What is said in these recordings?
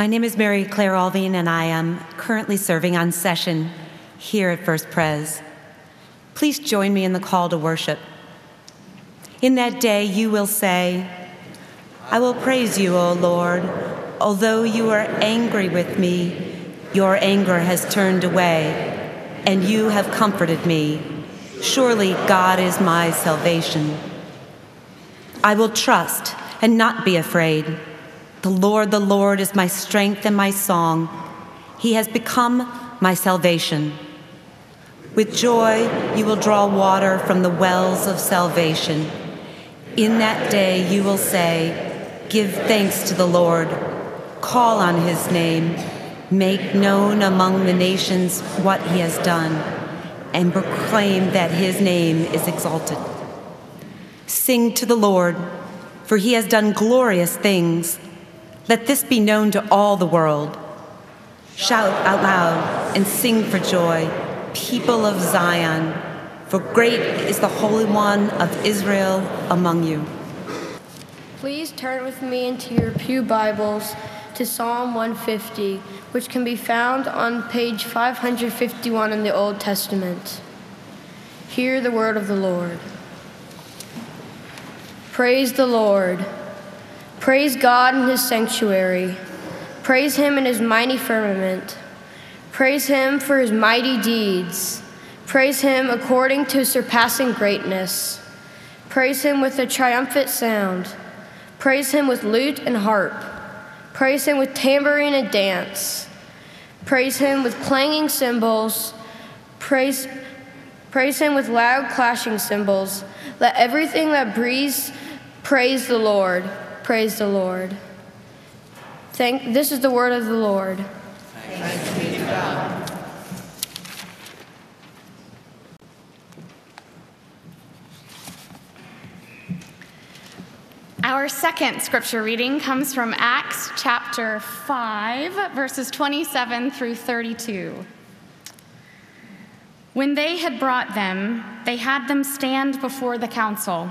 My name is Mary Claire Alving, and I am currently serving on session here at First Pres. Please join me in the call to worship. In that day, you will say, I will praise you, O Lord. Although you are angry with me, your anger has turned away, and you have comforted me. Surely God is my salvation. I will trust and not be afraid. The Lord, the Lord is my strength and my song. He has become my salvation. With joy, you will draw water from the wells of salvation. In that day, you will say, Give thanks to the Lord, call on his name, make known among the nations what he has done, and proclaim that his name is exalted. Sing to the Lord, for he has done glorious things. Let this be known to all the world. Shout out loud and sing for joy, people of Zion, for great is the Holy One of Israel among you. Please turn with me into your Pew Bibles to Psalm 150, which can be found on page 551 in the Old Testament. Hear the word of the Lord. Praise the Lord. Praise God in his sanctuary. Praise him in his mighty firmament. Praise him for his mighty deeds. Praise him according to surpassing greatness. Praise him with a triumphant sound. Praise him with lute and harp. Praise him with tambourine and dance. Praise him with clanging cymbals. Praise, praise him with loud clashing cymbals. Let everything that breathes praise the Lord. Praise the Lord. Thank, this is the word of the Lord. Our second scripture reading comes from Acts chapter 5, verses 27 through 32. When they had brought them, they had them stand before the council.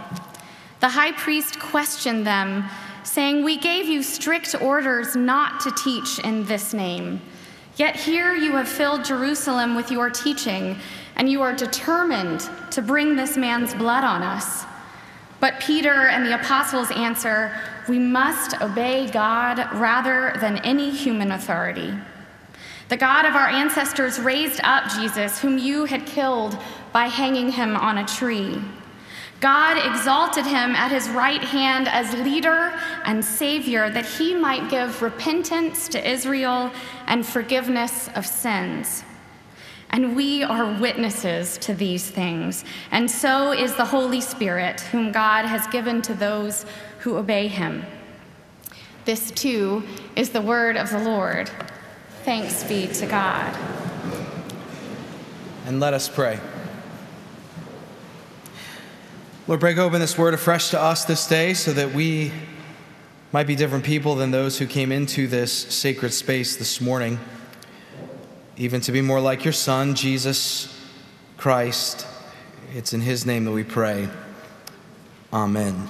The high priest questioned them saying, We gave you strict orders not to teach in this name. Yet here you have filled Jerusalem with your teaching, and you are determined to bring this man's blood on us. But Peter and the apostles answer, We must obey God rather than any human authority. The God of our ancestors raised up Jesus, whom you had killed by hanging him on a tree. God exalted him at his right hand as leader and savior that he might give repentance to Israel and forgiveness of sins. And we are witnesses to these things, and so is the Holy Spirit, whom God has given to those who obey him. This too is the word of the Lord. Thanks be to God. And let us pray. Lord, break open this word afresh to us this day so that we might be different people than those who came into this sacred space this morning. Even to be more like your Son, Jesus Christ. It's in His name that we pray. Amen.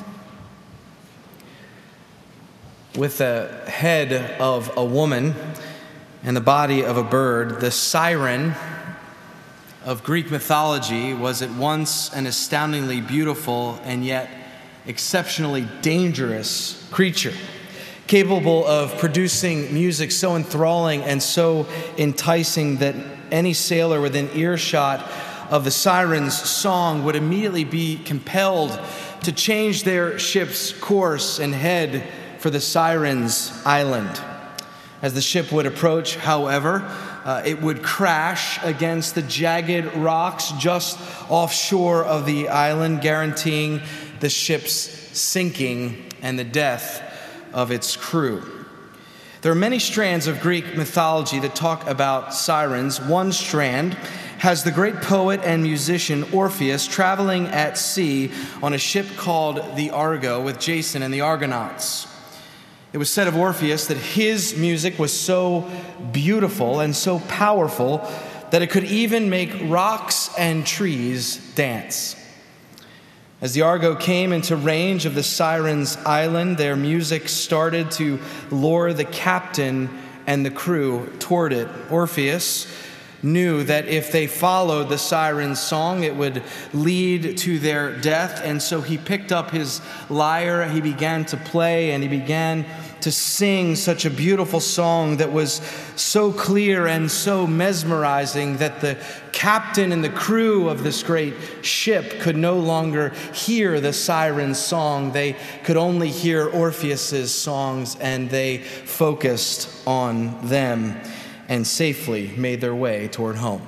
With the head of a woman and the body of a bird, the siren of Greek mythology was at once an astoundingly beautiful and yet exceptionally dangerous creature, capable of producing music so enthralling and so enticing that any sailor within earshot of the siren's song would immediately be compelled to change their ship's course and head for the siren's island. As the ship would approach, however, uh, it would crash against the jagged rocks just offshore of the island, guaranteeing the ship's sinking and the death of its crew. There are many strands of Greek mythology that talk about sirens. One strand has the great poet and musician Orpheus traveling at sea on a ship called the Argo with Jason and the Argonauts. It was said of Orpheus that his music was so beautiful and so powerful that it could even make rocks and trees dance. As the Argo came into range of the Sirens' island, their music started to lure the captain and the crew toward it. Orpheus knew that if they followed the siren's song, it would lead to their death. And so he picked up his lyre, he began to play, and he began to sing such a beautiful song that was so clear and so mesmerizing that the captain and the crew of this great ship could no longer hear the siren's song. They could only hear Orpheus's songs, and they focused on them and safely made their way toward home.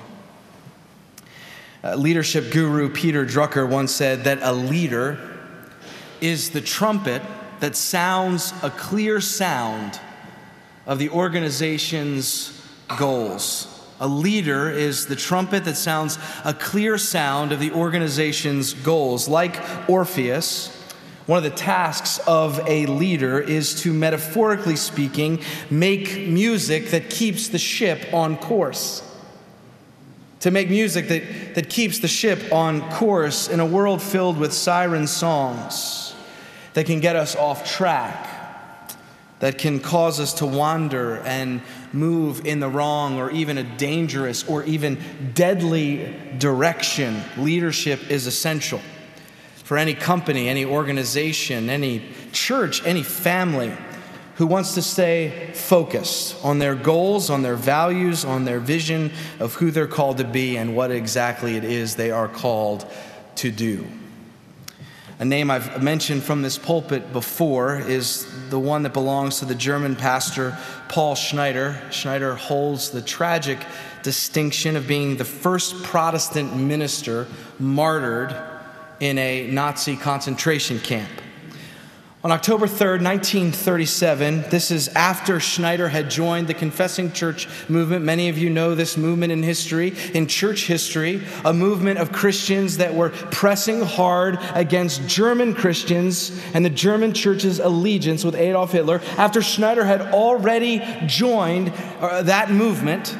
Uh, leadership guru Peter Drucker once said that a leader is the trumpet that sounds a clear sound of the organization's goals. A leader is the trumpet that sounds a clear sound of the organization's goals. Like Orpheus, one of the tasks of a leader is to, metaphorically speaking, make music that keeps the ship on course. To make music that, that keeps the ship on course in a world filled with siren songs that can get us off track, that can cause us to wander and move in the wrong or even a dangerous or even deadly direction. Leadership is essential for any company, any organization, any church, any family who wants to stay focused on their goals, on their values, on their vision of who they're called to be and what exactly it is they are called to do. A name I've mentioned from this pulpit before is the one that belongs to the German pastor Paul Schneider. Schneider holds the tragic distinction of being the first Protestant minister martyred in a Nazi concentration camp. On October 3rd, 1937, this is after Schneider had joined the Confessing Church movement. Many of you know this movement in history, in church history, a movement of Christians that were pressing hard against German Christians and the German church's allegiance with Adolf Hitler. After Schneider had already joined uh, that movement,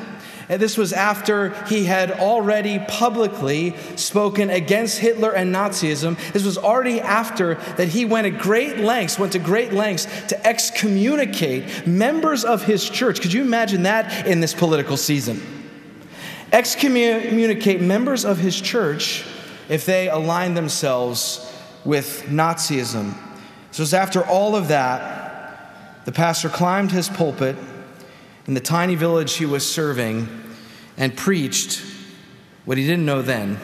and this was after he had already publicly spoken against Hitler and Nazism. This was already after that he went at great lengths, went to great lengths to excommunicate members of his church. Could you imagine that in this political season? Excommunicate members of his church if they align themselves with Nazism. So was after all of that, the pastor climbed his pulpit in the tiny village he was serving and preached what he didn't know then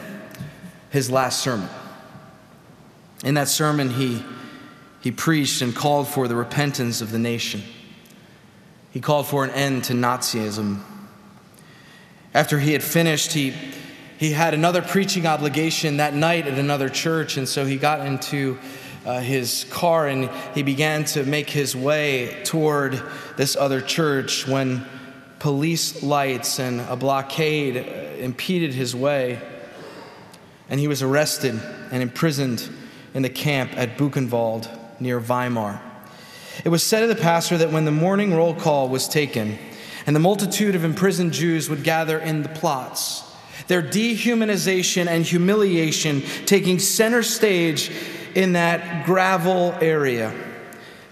his last sermon. In that sermon, he, he preached and called for the repentance of the nation. He called for an end to Nazism. After he had finished, he, he had another preaching obligation that night at another church, and so he got into uh, his car and he began to make his way toward this other church when police lights and a blockade impeded his way. And he was arrested and imprisoned in the camp at Buchenwald near Weimar. It was said of the pastor that when the morning roll call was taken and the multitude of imprisoned Jews would gather in the plots, their dehumanization and humiliation taking center stage in that gravel area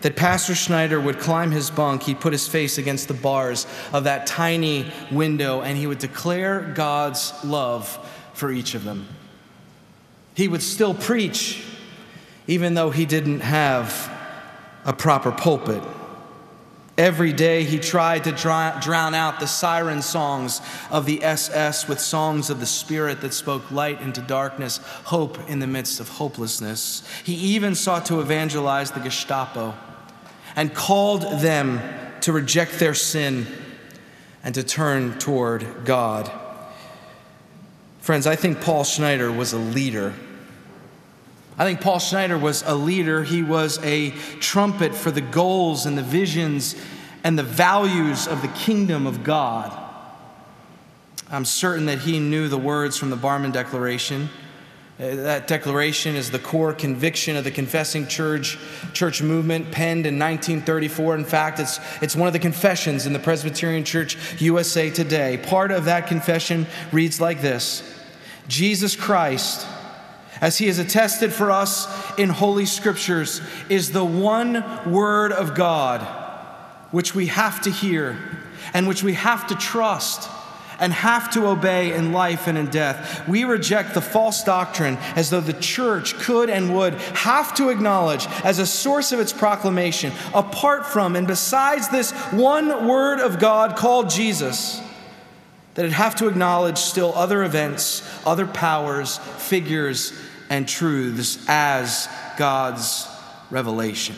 that Pastor Schneider would climb his bunk, he'd put his face against the bars of that tiny window, and he would declare God's love for each of them. He would still preach, even though he didn't have a proper pulpit. Every day he tried to drown out the siren songs of the SS with songs of the Spirit that spoke light into darkness, hope in the midst of hopelessness. He even sought to evangelize the Gestapo and called them to reject their sin and to turn toward God. Friends, I think Paul Schneider was a leader. I think Paul Schneider was a leader. He was a trumpet for the goals and the visions and the values of the kingdom of God. I'm certain that he knew the words from the Barmen Declaration. Uh, that declaration is the core conviction of the confessing church, church movement penned in 1934. In fact, it's, it's one of the confessions in the Presbyterian Church USA today. Part of that confession reads like this Jesus Christ, as he is attested for us in Holy Scriptures, is the one Word of God which we have to hear and which we have to trust and have to obey in life and in death. We reject the false doctrine as though the church could and would have to acknowledge as a source of its proclamation, apart from and besides this one word of God called Jesus, that it have to acknowledge still other events, other powers, figures, and truths as God's revelation.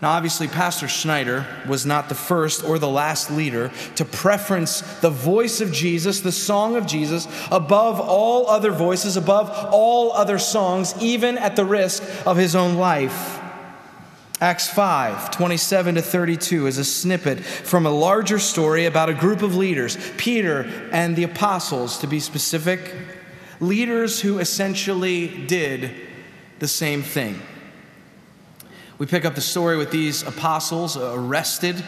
Now, obviously, Pastor Schneider was not the first or the last leader to preference the voice of Jesus, the song of Jesus, above all other voices, above all other songs, even at the risk of his own life. Acts 5, 27 to 32 is a snippet from a larger story about a group of leaders, Peter and the apostles, to be specific, leaders who essentially did the same thing. We pick up the story with these apostles uh, arrested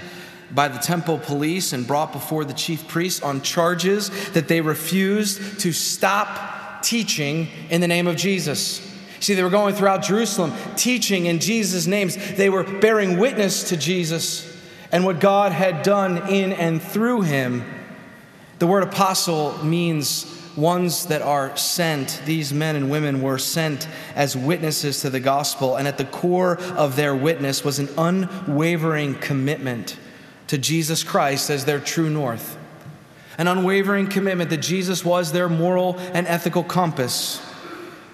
by the temple police and brought before the chief priests on charges that they refused to stop teaching in the name of Jesus. See, they were going throughout Jerusalem teaching in Jesus' names. They were bearing witness to Jesus and what God had done in and through him. The word apostle means ones that are sent, these men and women were sent as witnesses to the gospel, and at the core of their witness was an unwavering commitment to Jesus Christ as their true north, an unwavering commitment that Jesus was their moral and ethical compass.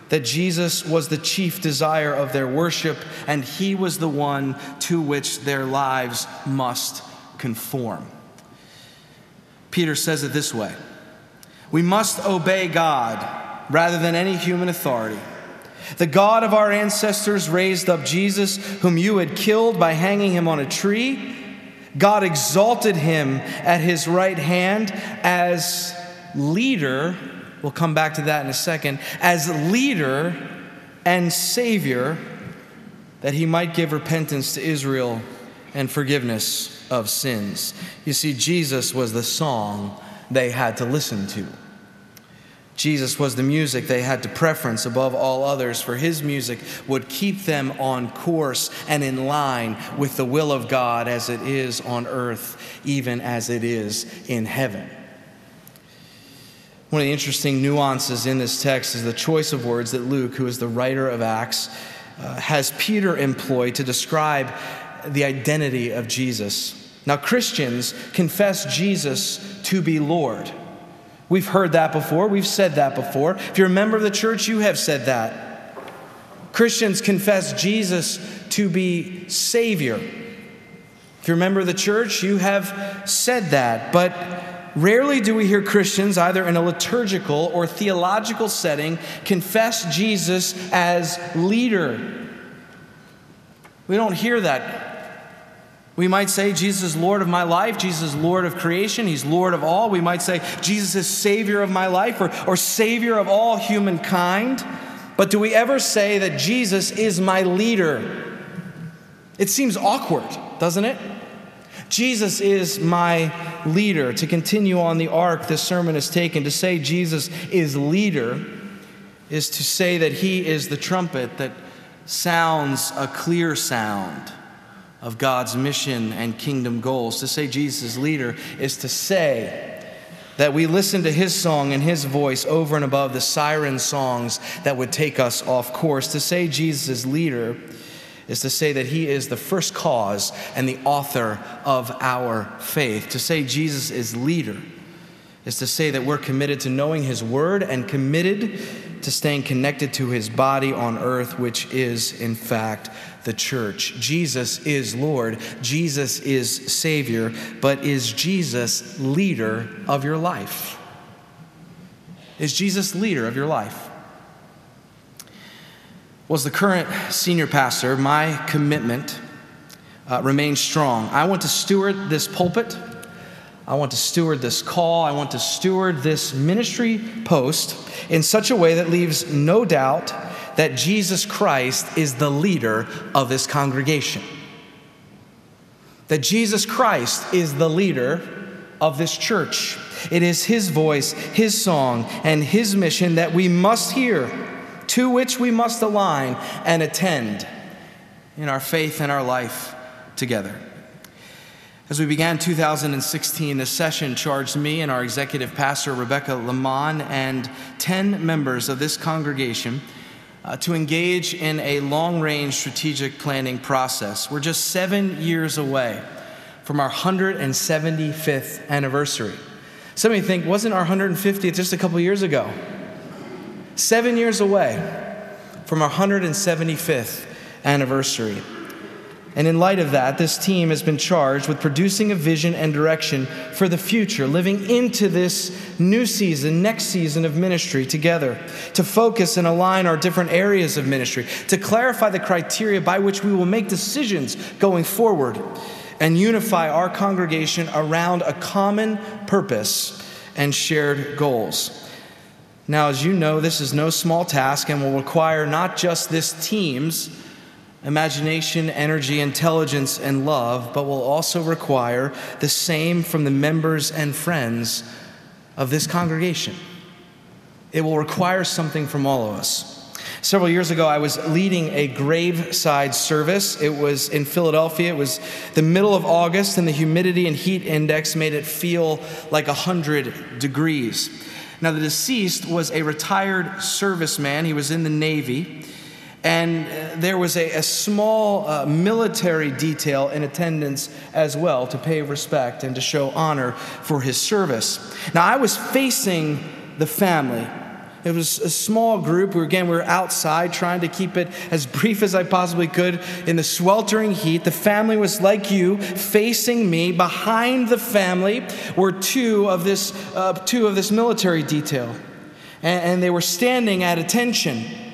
That Jesus was the chief desire of their worship, and he was the one to which their lives must conform. Peter says it this way we must obey God rather than any human authority. The God of our ancestors raised up Jesus, whom you had killed by hanging him on a tree. God exalted him at his right hand as leader. We'll come back to that in a second. As leader and savior, that he might give repentance to Israel and forgiveness of sins. You see, Jesus was the song they had to listen to. Jesus was the music they had to preference above all others, for his music would keep them on course and in line with the will of God as it is on earth, even as it is in heaven. One of the interesting nuances in this text is the choice of words that Luke, who is the writer of Acts, uh, has Peter employ to describe the identity of Jesus. Now, Christians confess Jesus to be Lord. We've heard that before. We've said that before. If you're a member of the church, you have said that. Christians confess Jesus to be Savior. If you're a member of the church, you have said that. But rarely do we hear Christians, either in a liturgical or theological setting, confess Jesus as leader. We don't hear that we might say Jesus is Lord of my life, Jesus is Lord of creation, He's Lord of all. We might say Jesus is Savior of my life or, or Savior of all humankind. But do we ever say that Jesus is my leader? It seems awkward, doesn't it? Jesus is my leader. To continue on the arc this sermon is taken, to say Jesus is leader is to say that He is the trumpet that sounds a clear sound of God's mission and kingdom goals. To say Jesus is leader is to say that we listen to his song and his voice over and above the siren songs that would take us off course. To say Jesus is leader is to say that he is the first cause and the author of our faith. To say Jesus is leader is to say that we're committed to knowing his word and committed to staying connected to his body on earth, which is, in fact, the church. Jesus is Lord, Jesus is Savior, but is Jesus leader of your life? Is Jesus leader of your life? Was the current senior pastor my commitment uh, remain strong. I want to steward this pulpit. I want to steward this call. I want to steward this ministry post in such a way that leaves no doubt that Jesus Christ is the leader of this congregation. That Jesus Christ is the leader of this church. It is His voice, His song, and His mission that we must hear, to which we must align and attend in our faith and our life together. As we began 2016, the session charged me and our executive pastor, Rebecca Lamont, and 10 members of this congregation uh, to engage in a long range strategic planning process. We're just seven years away from our 175th anniversary. Some of you think, wasn't our 150th just a couple years ago? Seven years away from our 175th anniversary. And in light of that, this team has been charged with producing a vision and direction for the future, living into this new season, next season of ministry together, to focus and align our different areas of ministry, to clarify the criteria by which we will make decisions going forward, and unify our congregation around a common purpose and shared goals. Now, as you know, this is no small task and will require not just this team's imagination, energy, intelligence, and love, but will also require the same from the members and friends of this congregation. It will require something from all of us. Several years ago, I was leading a graveside service. It was in Philadelphia. It was the middle of August, and the humidity and heat index made it feel like 100 degrees. Now, the deceased was a retired serviceman, he was in the Navy and uh, there was a, a small uh, military detail in attendance as well to pay respect and to show honor for his service. Now, I was facing the family. It was a small group. We were, again, we were outside trying to keep it as brief as I possibly could in the sweltering heat. The family was like you, facing me. Behind the family were two of this, uh, two of this military detail, and, and they were standing at attention.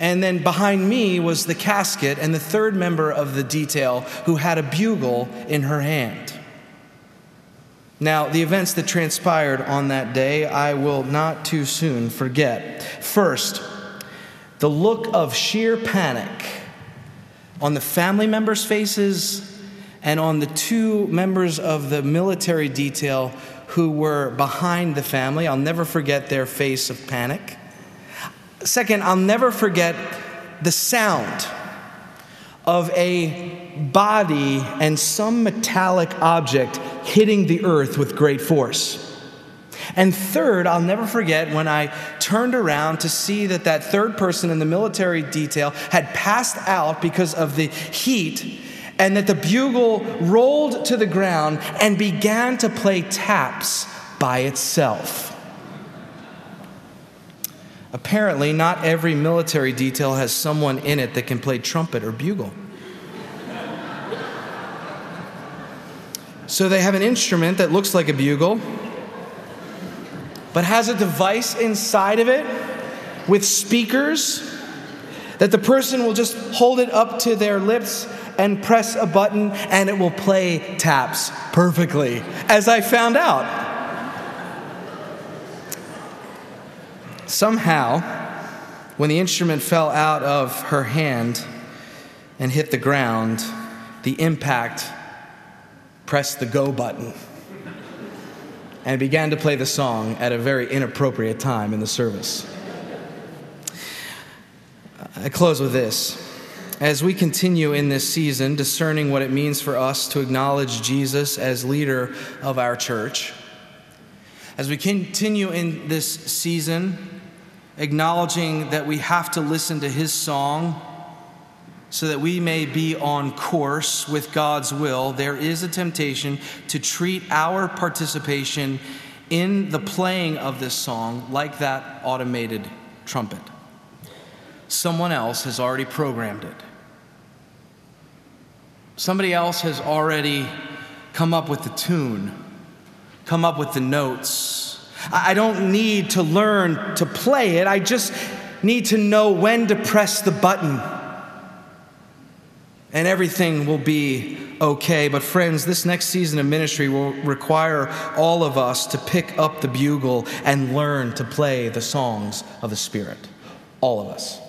And then behind me was the casket and the third member of the detail who had a bugle in her hand. Now, the events that transpired on that day, I will not too soon forget. First, the look of sheer panic on the family members' faces and on the two members of the military detail who were behind the family. I'll never forget their face of panic. Second, I'll never forget the sound of a body and some metallic object hitting the earth with great force. And third, I'll never forget when I turned around to see that that third person in the military detail had passed out because of the heat and that the bugle rolled to the ground and began to play taps by itself. Apparently, not every military detail has someone in it that can play trumpet or bugle. So they have an instrument that looks like a bugle, but has a device inside of it with speakers that the person will just hold it up to their lips and press a button and it will play taps perfectly, as I found out. Somehow, when the instrument fell out of her hand and hit the ground, the impact pressed the go button and began to play the song at a very inappropriate time in the service. I close with this. As we continue in this season, discerning what it means for us to acknowledge Jesus as leader of our church, as we continue in this season, acknowledging that we have to listen to his song so that we may be on course with God's will, there is a temptation to treat our participation in the playing of this song like that automated trumpet. Someone else has already programmed it. Somebody else has already come up with the tune, come up with the notes, I don't need to learn to play it, I just need to know when to press the button. and everything will be okay. But, friends, this next season of ministry will require all of us to pick up the bugle and learn to play the songs of the Spirit. All of us.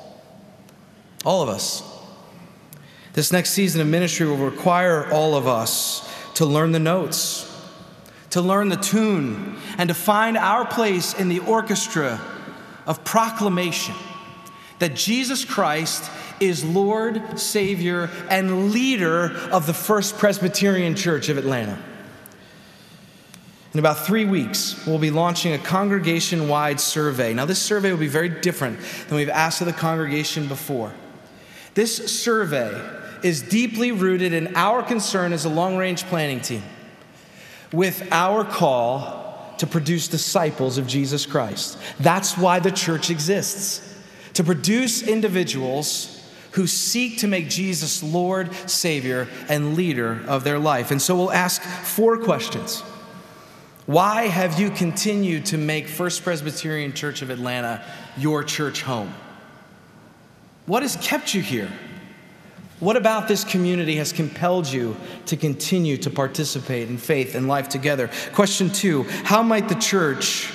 All of us. This next season of ministry will require all of us to learn the notes, to learn the tune, and to find our place in the orchestra of proclamation that Jesus Christ is Lord, Savior, and leader of the First Presbyterian Church of Atlanta. In about three weeks, we'll be launching a congregation wide survey. Now, this survey will be very different than we've asked of the congregation before. This survey is deeply rooted in our concern as a long range planning team with our call to produce disciples of Jesus Christ. That's why the church exists to produce individuals who seek to make Jesus Lord, Savior, and leader of their life. And so we'll ask four questions. Why have you continued to make First Presbyterian Church of Atlanta your church home? What has kept you here? What about this community has compelled you to continue to participate in faith and life together? Question two How might the church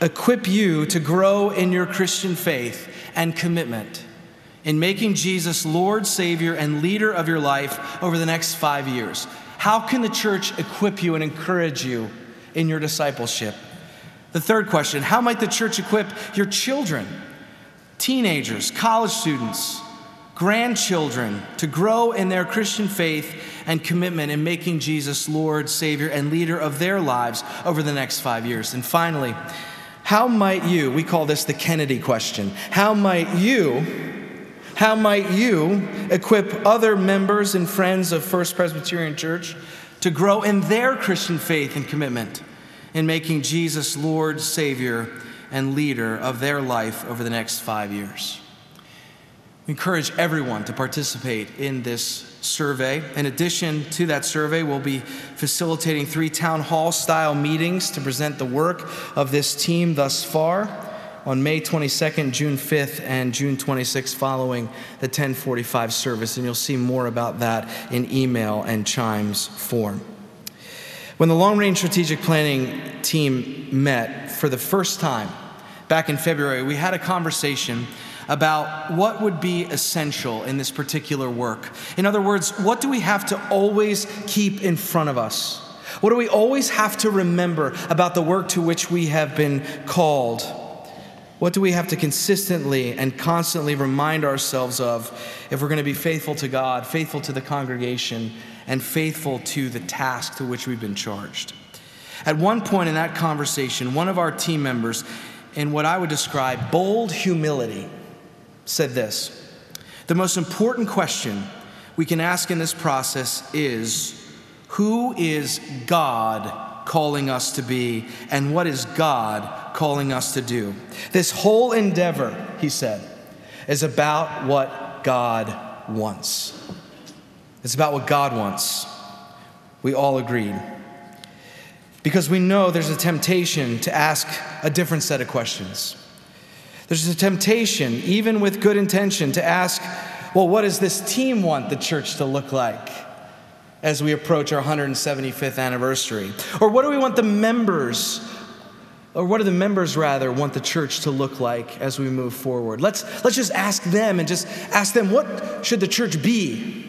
equip you to grow in your Christian faith and commitment? in making Jesus Lord, Savior, and leader of your life over the next five years? How can the church equip you and encourage you in your discipleship? The third question How might the church equip your children, teenagers, college students, grandchildren to grow in their Christian faith and commitment in making Jesus Lord, Savior, and leader of their lives over the next five years? And finally, how might you, we call this the Kennedy question, how might you how might you equip other members and friends of First Presbyterian Church to grow in their Christian faith and commitment in making Jesus Lord, Savior, and leader of their life over the next five years? We encourage everyone to participate in this survey. In addition to that survey, we'll be facilitating three town hall style meetings to present the work of this team thus far on May 22nd, June 5th, and June 26th following the 1045 service. And you'll see more about that in email and chimes form. When the long range strategic planning team met for the first time back in February, we had a conversation about what would be essential in this particular work. In other words, what do we have to always keep in front of us? What do we always have to remember about the work to which we have been called? What do we have to consistently and constantly remind ourselves of if we're going to be faithful to God, faithful to the congregation, and faithful to the task to which we've been charged? At one point in that conversation, one of our team members, in what I would describe bold humility, said this The most important question we can ask in this process is Who is God calling us to be, and what is God calling us to do. This whole endeavor, he said, is about what God wants. It's about what God wants. We all agreed. Because we know there's a temptation to ask a different set of questions. There's a temptation, even with good intention, to ask, well, what does this team want the church to look like? as we approach our 175th anniversary? Or what do we want the members, or what do the members rather want the church to look like as we move forward? Let's, let's just ask them and just ask them, what should the church be?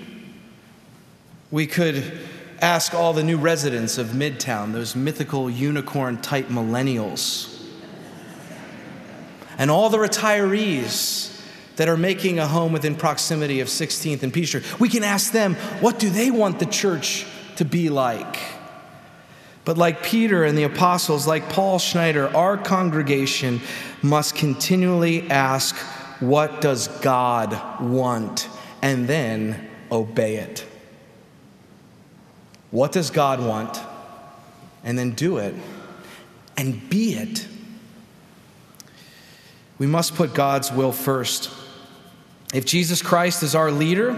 We could ask all the new residents of Midtown, those mythical unicorn type millennials, and all the retirees that are making a home within proximity of 16th and Peachtree. We can ask them, what do they want the church to be like? But like Peter and the apostles, like Paul Schneider, our congregation must continually ask, what does God want? And then obey it. What does God want? And then do it and be it. We must put God's will first. If Jesus Christ is our leader,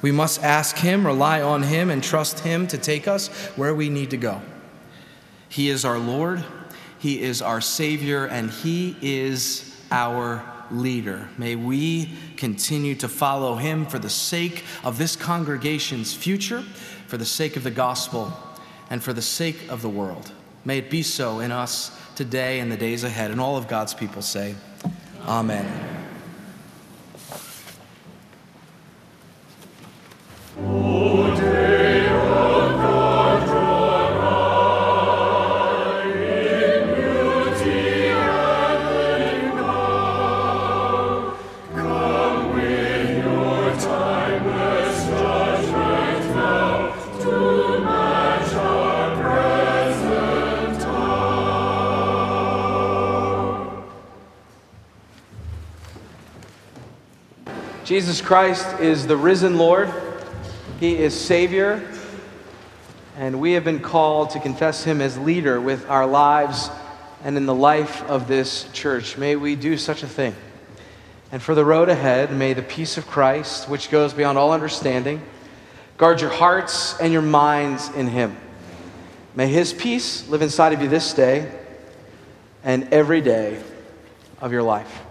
we must ask Him, rely on Him, and trust Him to take us where we need to go. He is our Lord, He is our Savior, and He is our leader. May we continue to follow him for the sake of this congregation's future, for the sake of the gospel, and for the sake of the world. May it be so in us today and the days ahead. And all of God's people say, Amen. Jesus Christ is the risen Lord. He is Savior. And we have been called to confess Him as leader with our lives and in the life of this church. May we do such a thing. And for the road ahead, may the peace of Christ, which goes beyond all understanding, guard your hearts and your minds in Him. May His peace live inside of you this day and every day of your life.